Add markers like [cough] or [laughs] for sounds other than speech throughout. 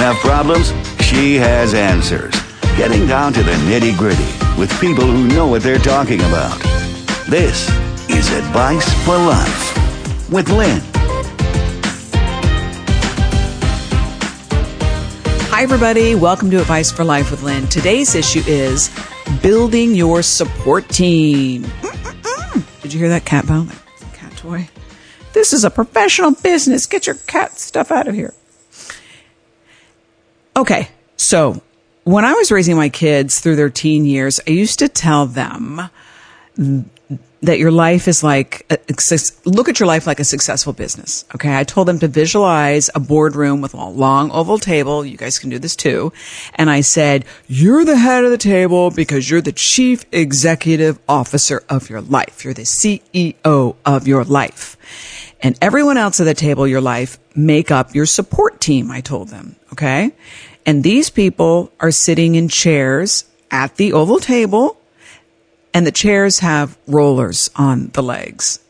have problems, she has answers. Getting down to the nitty gritty with people who know what they're talking about. This is Advice for Life with Lynn. Hi, everybody. Welcome to Advice for Life with Lynn. Today's issue is building your support team. Did you hear that cat bell? Cat toy. This is a professional business. Get your cat stuff out of here. Okay, so when I was raising my kids through their teen years, I used to tell them that your life is like a, look at your life like a successful business. Okay. I told them to visualize a boardroom with a long oval table. You guys can do this too. And I said, you're the head of the table because you're the chief executive officer of your life. You're the CEO of your life. And everyone else at the table, your life, make up your support team. I told them. Okay. And these people are sitting in chairs at the oval table and the chairs have rollers on the legs.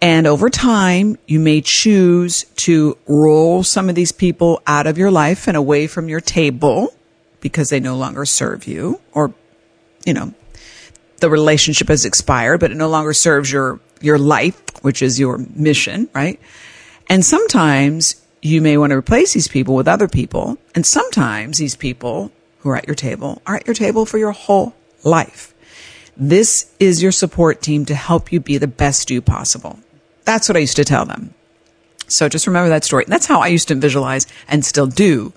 And over time, you may choose to roll some of these people out of your life and away from your table because they no longer serve you or, you know, the relationship has expired, but it no longer serves your, your life, which is your mission, right? And sometimes you may want to replace these people with other people. And sometimes these people who are at your table are at your table for your whole life. This is your support team to help you be the best you possible. That's what I used to tell them. So just remember that story. That's how I used to visualize and still do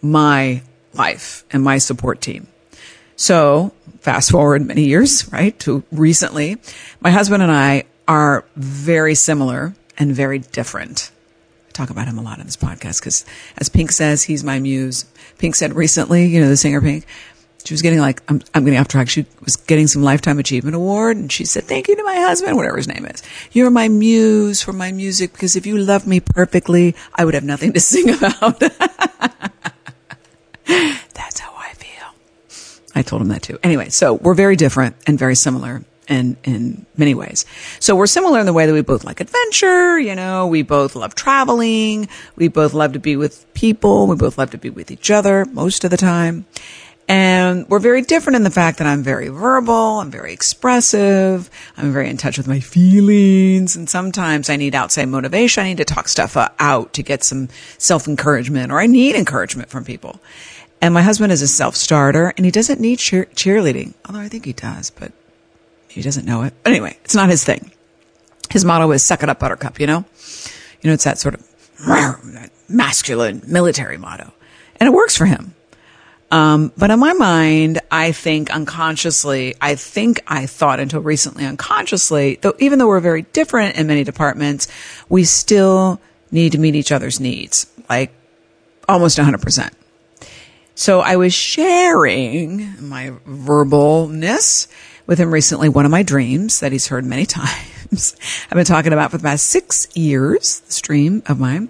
my life and my support team. So fast forward many years, right, to recently, my husband and I are very similar and very different. I talk about him a lot in this podcast because as Pink says, he's my muse. Pink said recently, you know, the singer Pink, she was getting like I'm, I'm getting off track. She was getting some lifetime achievement award, and she said, "Thank you to my husband, whatever his name is. You're my muse for my music because if you loved me perfectly, I would have nothing to [laughs] sing about." [laughs] That's how I feel. I told him that too. Anyway, so we're very different and very similar in in many ways. So we're similar in the way that we both like adventure, you know, we both love traveling, we both love to be with people, we both love to be with each other most of the time. And we're very different in the fact that I'm very verbal, I'm very expressive, I'm very in touch with my feelings, and sometimes I need outside motivation. I need to talk stuff uh, out to get some self encouragement, or I need encouragement from people. And my husband is a self starter, and he doesn't need cheer- cheerleading, although I think he does, but he doesn't know it. Anyway, it's not his thing. His motto is suck it up, buttercup, you know? You know, it's that sort of masculine military motto. And it works for him. Um, but in my mind, I think unconsciously, I think I thought until recently unconsciously, though even though we're very different in many departments, we still need to meet each other's needs, like almost 100%. So I was sharing my verbalness with him recently, one of my dreams that he's heard many [laughs] times. I've been talking about for the past six years, this dream of mine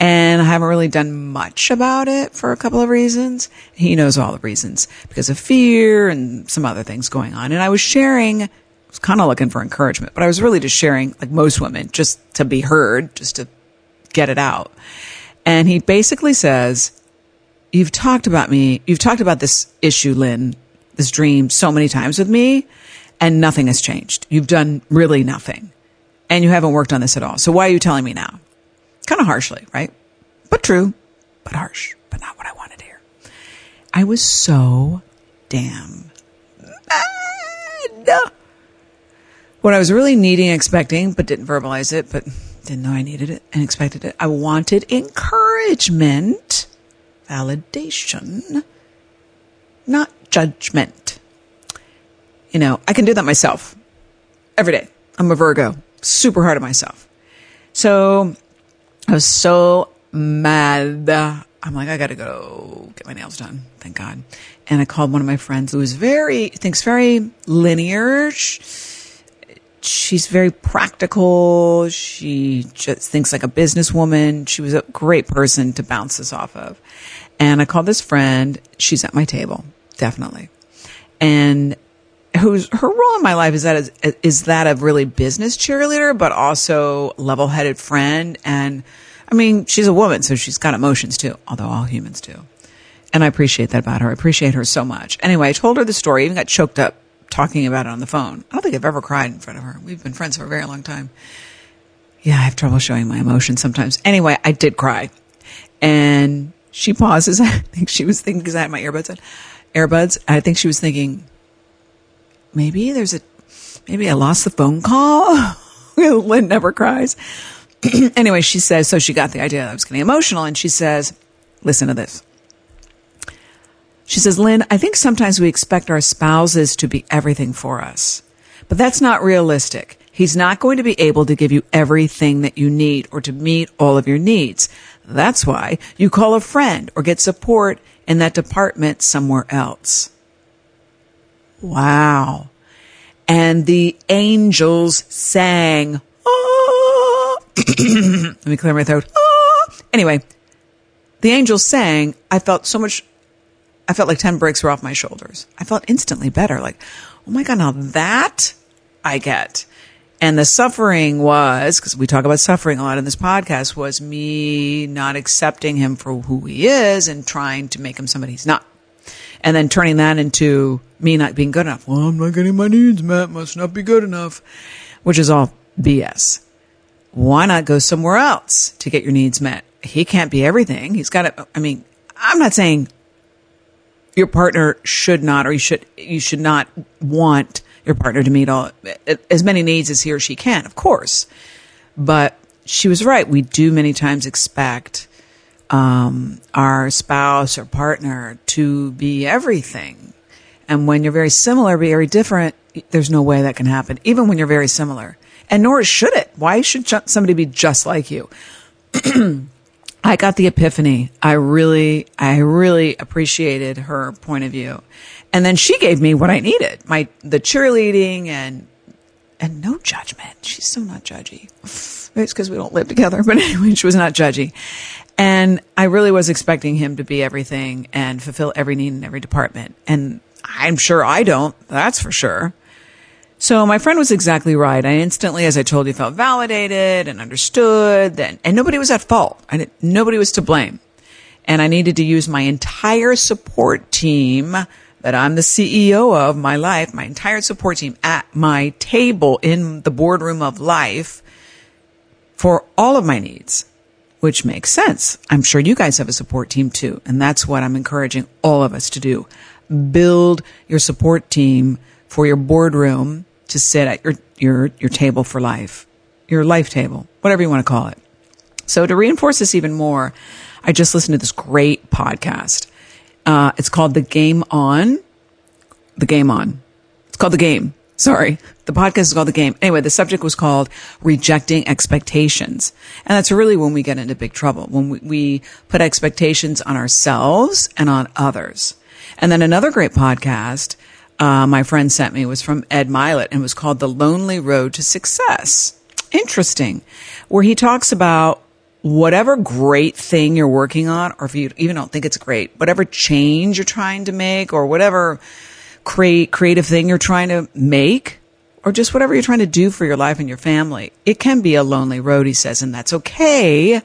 and I haven't really done much about it for a couple of reasons. He knows all the reasons because of fear and some other things going on. And I was sharing, I was kind of looking for encouragement, but I was really just sharing, like most women, just to be heard, just to get it out. And he basically says, You've talked about me, you've talked about this issue, Lynn, this dream so many times with me, and nothing has changed. You've done really nothing. And you haven't worked on this at all. So why are you telling me now? Kind of harshly, right? But true, but harsh, but not what I wanted to hear. I was so damn mad. What I was really needing, expecting, but didn't verbalize it, but didn't know I needed it and expected it. I wanted encouragement, validation, not judgment. You know, I can do that myself every day. I'm a Virgo, super hard on myself. So I was so mad. I'm like, I gotta go get my nails done. Thank God. And I called one of my friends who is very, thinks very linear. She's very practical. She just thinks like a businesswoman. She was a great person to bounce this off of. And I called this friend. She's at my table, definitely. And who's her role in my life is that is, is that of really business cheerleader, but also level headed friend. And I mean, she's a woman, so she's got emotions too, although all humans do. And I appreciate that about her. I appreciate her so much. Anyway, I told her the story, even got choked up talking about it on the phone. I don't think I've ever cried in front of her. We've been friends for a very long time. Yeah, I have trouble showing my emotions sometimes. Anyway, I did cry. And she pauses. [laughs] I think she was thinking, because I had my earbuds in, earbuds. I think she was thinking, maybe there's a, maybe I lost the phone call. [laughs] Lynn never cries. [clears throat] anyway, she says, so she got the idea that I was getting emotional. And she says, listen to this. She says, Lynn, I think sometimes we expect our spouses to be everything for us, but that's not realistic. He's not going to be able to give you everything that you need or to meet all of your needs. That's why you call a friend or get support in that department somewhere else. Wow. And the angels sang, ah. [clears throat] let me clear my throat. Ah. Anyway, the angels sang, I felt so much I felt like 10 bricks were off my shoulders. I felt instantly better. Like, oh my God, now that I get. And the suffering was, because we talk about suffering a lot in this podcast, was me not accepting him for who he is and trying to make him somebody he's not. And then turning that into me not being good enough. Well, I'm not getting my needs met, must not be good enough, which is all BS. Why not go somewhere else to get your needs met? He can't be everything. He's got to, I mean, I'm not saying your partner should not, or you should, you should not want your partner to meet all, as many needs as he or she can, of course. But she was right. We do many times expect, um, our spouse or partner to be everything. And when you're very similar, very different, there's no way that can happen, even when you're very similar. And nor should it. Why should somebody be just like you? [clears throat] I got the epiphany. I really, I really appreciated her point of view. And then she gave me what I needed. My, the cheerleading and, and no judgment. She's so not judgy. It's because we don't live together. But [laughs] anyway, she was not judgy. And I really was expecting him to be everything and fulfill every need in every department. And I'm sure I don't. That's for sure. So my friend was exactly right. I instantly, as I told you, felt validated and understood that, and nobody was at fault. Nobody was to blame. And I needed to use my entire support team that I'm the CEO of my life, my entire support team at my table in the boardroom of life for all of my needs, which makes sense. I'm sure you guys have a support team too. And that's what I'm encouraging all of us to do. Build your support team for your boardroom to sit at your, your, your table for life, your life table, whatever you want to call it. So to reinforce this even more, I just listened to this great podcast. Uh, it's called The Game On. The Game On. It's called The Game. Sorry. The podcast is called The Game. Anyway, the subject was called Rejecting Expectations. And that's really when we get into big trouble, when we, we put expectations on ourselves and on others. And then another great podcast uh, my friend sent me was from Ed Mylett and was called The Lonely Road to Success. Interesting. Where he talks about whatever great thing you're working on, or if you even don't think it's great, whatever change you're trying to make, or whatever create creative thing you're trying to make, or just whatever you're trying to do for your life and your family, it can be a lonely road, he says, and that's okay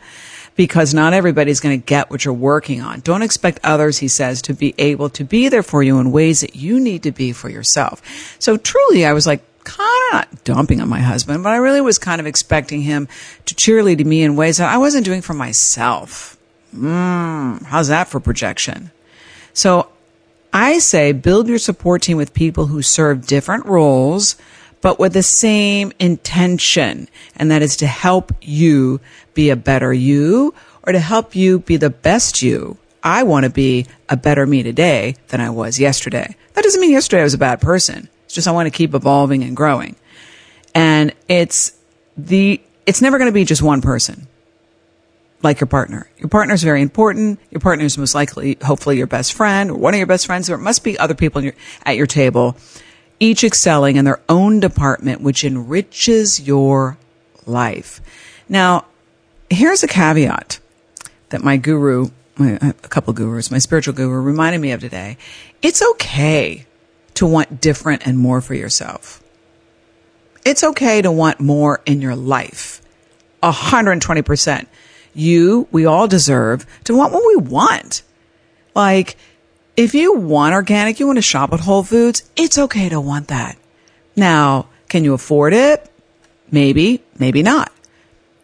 because not everybody's going to get what you're working on. Don't expect others, he says, to be able to be there for you in ways that you need to be for yourself. So truly, I was like, kind of not dumping on my husband, but I really was kind of expecting him to cheerlead me in ways that I wasn't doing for myself. Mm, how's that for projection? So I say build your support team with people who serve different roles, but with the same intention. And that is to help you be a better you or to help you be the best you. I want to be a better me today than I was yesterday. That doesn't mean yesterday I was a bad person. It's just I want to keep evolving and growing. And it's the, it's never going to be just one person like your partner. Your partner is very important. Your partner is most likely, hopefully, your best friend or one of your best friends. There must be other people your, at your table, each excelling in their own department, which enriches your life. Now, here's a caveat that my guru, a couple gurus, my spiritual guru reminded me of today. It's okay to want different and more for yourself. It's okay to want more in your life. 120%. You, we all deserve to want what we want. Like, if you want organic, you want to shop at Whole Foods, it's okay to want that. Now, can you afford it? Maybe, maybe not.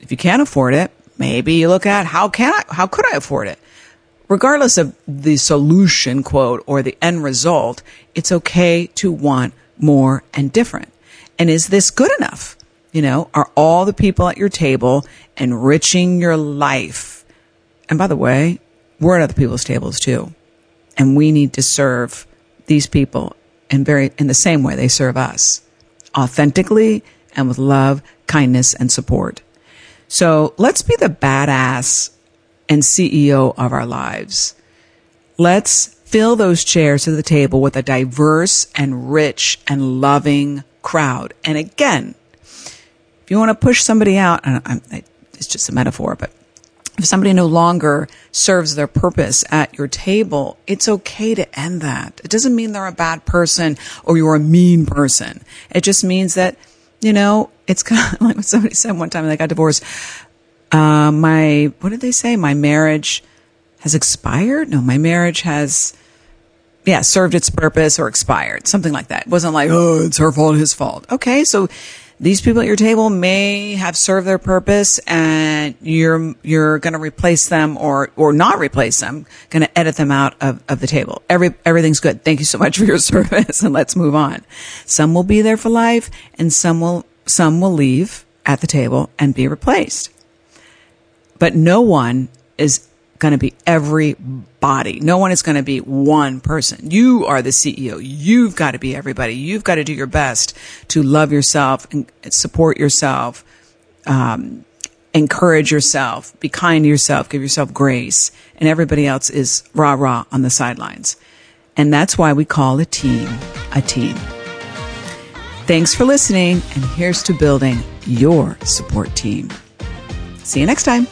If you can't afford it, maybe you look at how can I, how could I afford it? Regardless of the solution quote or the end result, it's okay to want more and different. And is this good enough? You know, are all the people at your table enriching your life? And by the way, we're at other people's tables too. And we need to serve these people in very, in the same way they serve us authentically and with love, kindness, and support. So let's be the badass and CEO of our lives. Let's fill those chairs to the table with a diverse and rich and loving crowd. And again, if you want to push somebody out, it's just a metaphor, but if somebody no longer serves their purpose at your table, it's okay to end that. It doesn't mean they're a bad person or you're a mean person. It just means that, you know, it's [laughs] kind of like what somebody said one time when they got divorced. Uh, my, what did they say? My marriage has expired? No, my marriage has, yeah, served its purpose or expired. Something like that. It wasn't like, oh, it's her fault, his fault. Okay. So these people at your table may have served their purpose and you're you're going to replace them or or not replace them going to edit them out of, of the table every everything's good thank you so much for your [laughs] service and let's move on some will be there for life and some will some will leave at the table and be replaced but no one is going to be everybody. No one is going to be one person. You are the CEO. You've got to be everybody. You've got to do your best to love yourself and support yourself, um, encourage yourself, be kind to yourself, give yourself grace, and everybody else is rah rah on the sidelines. And that's why we call a team a team. Thanks for listening, and here's to building your support team. See you next time.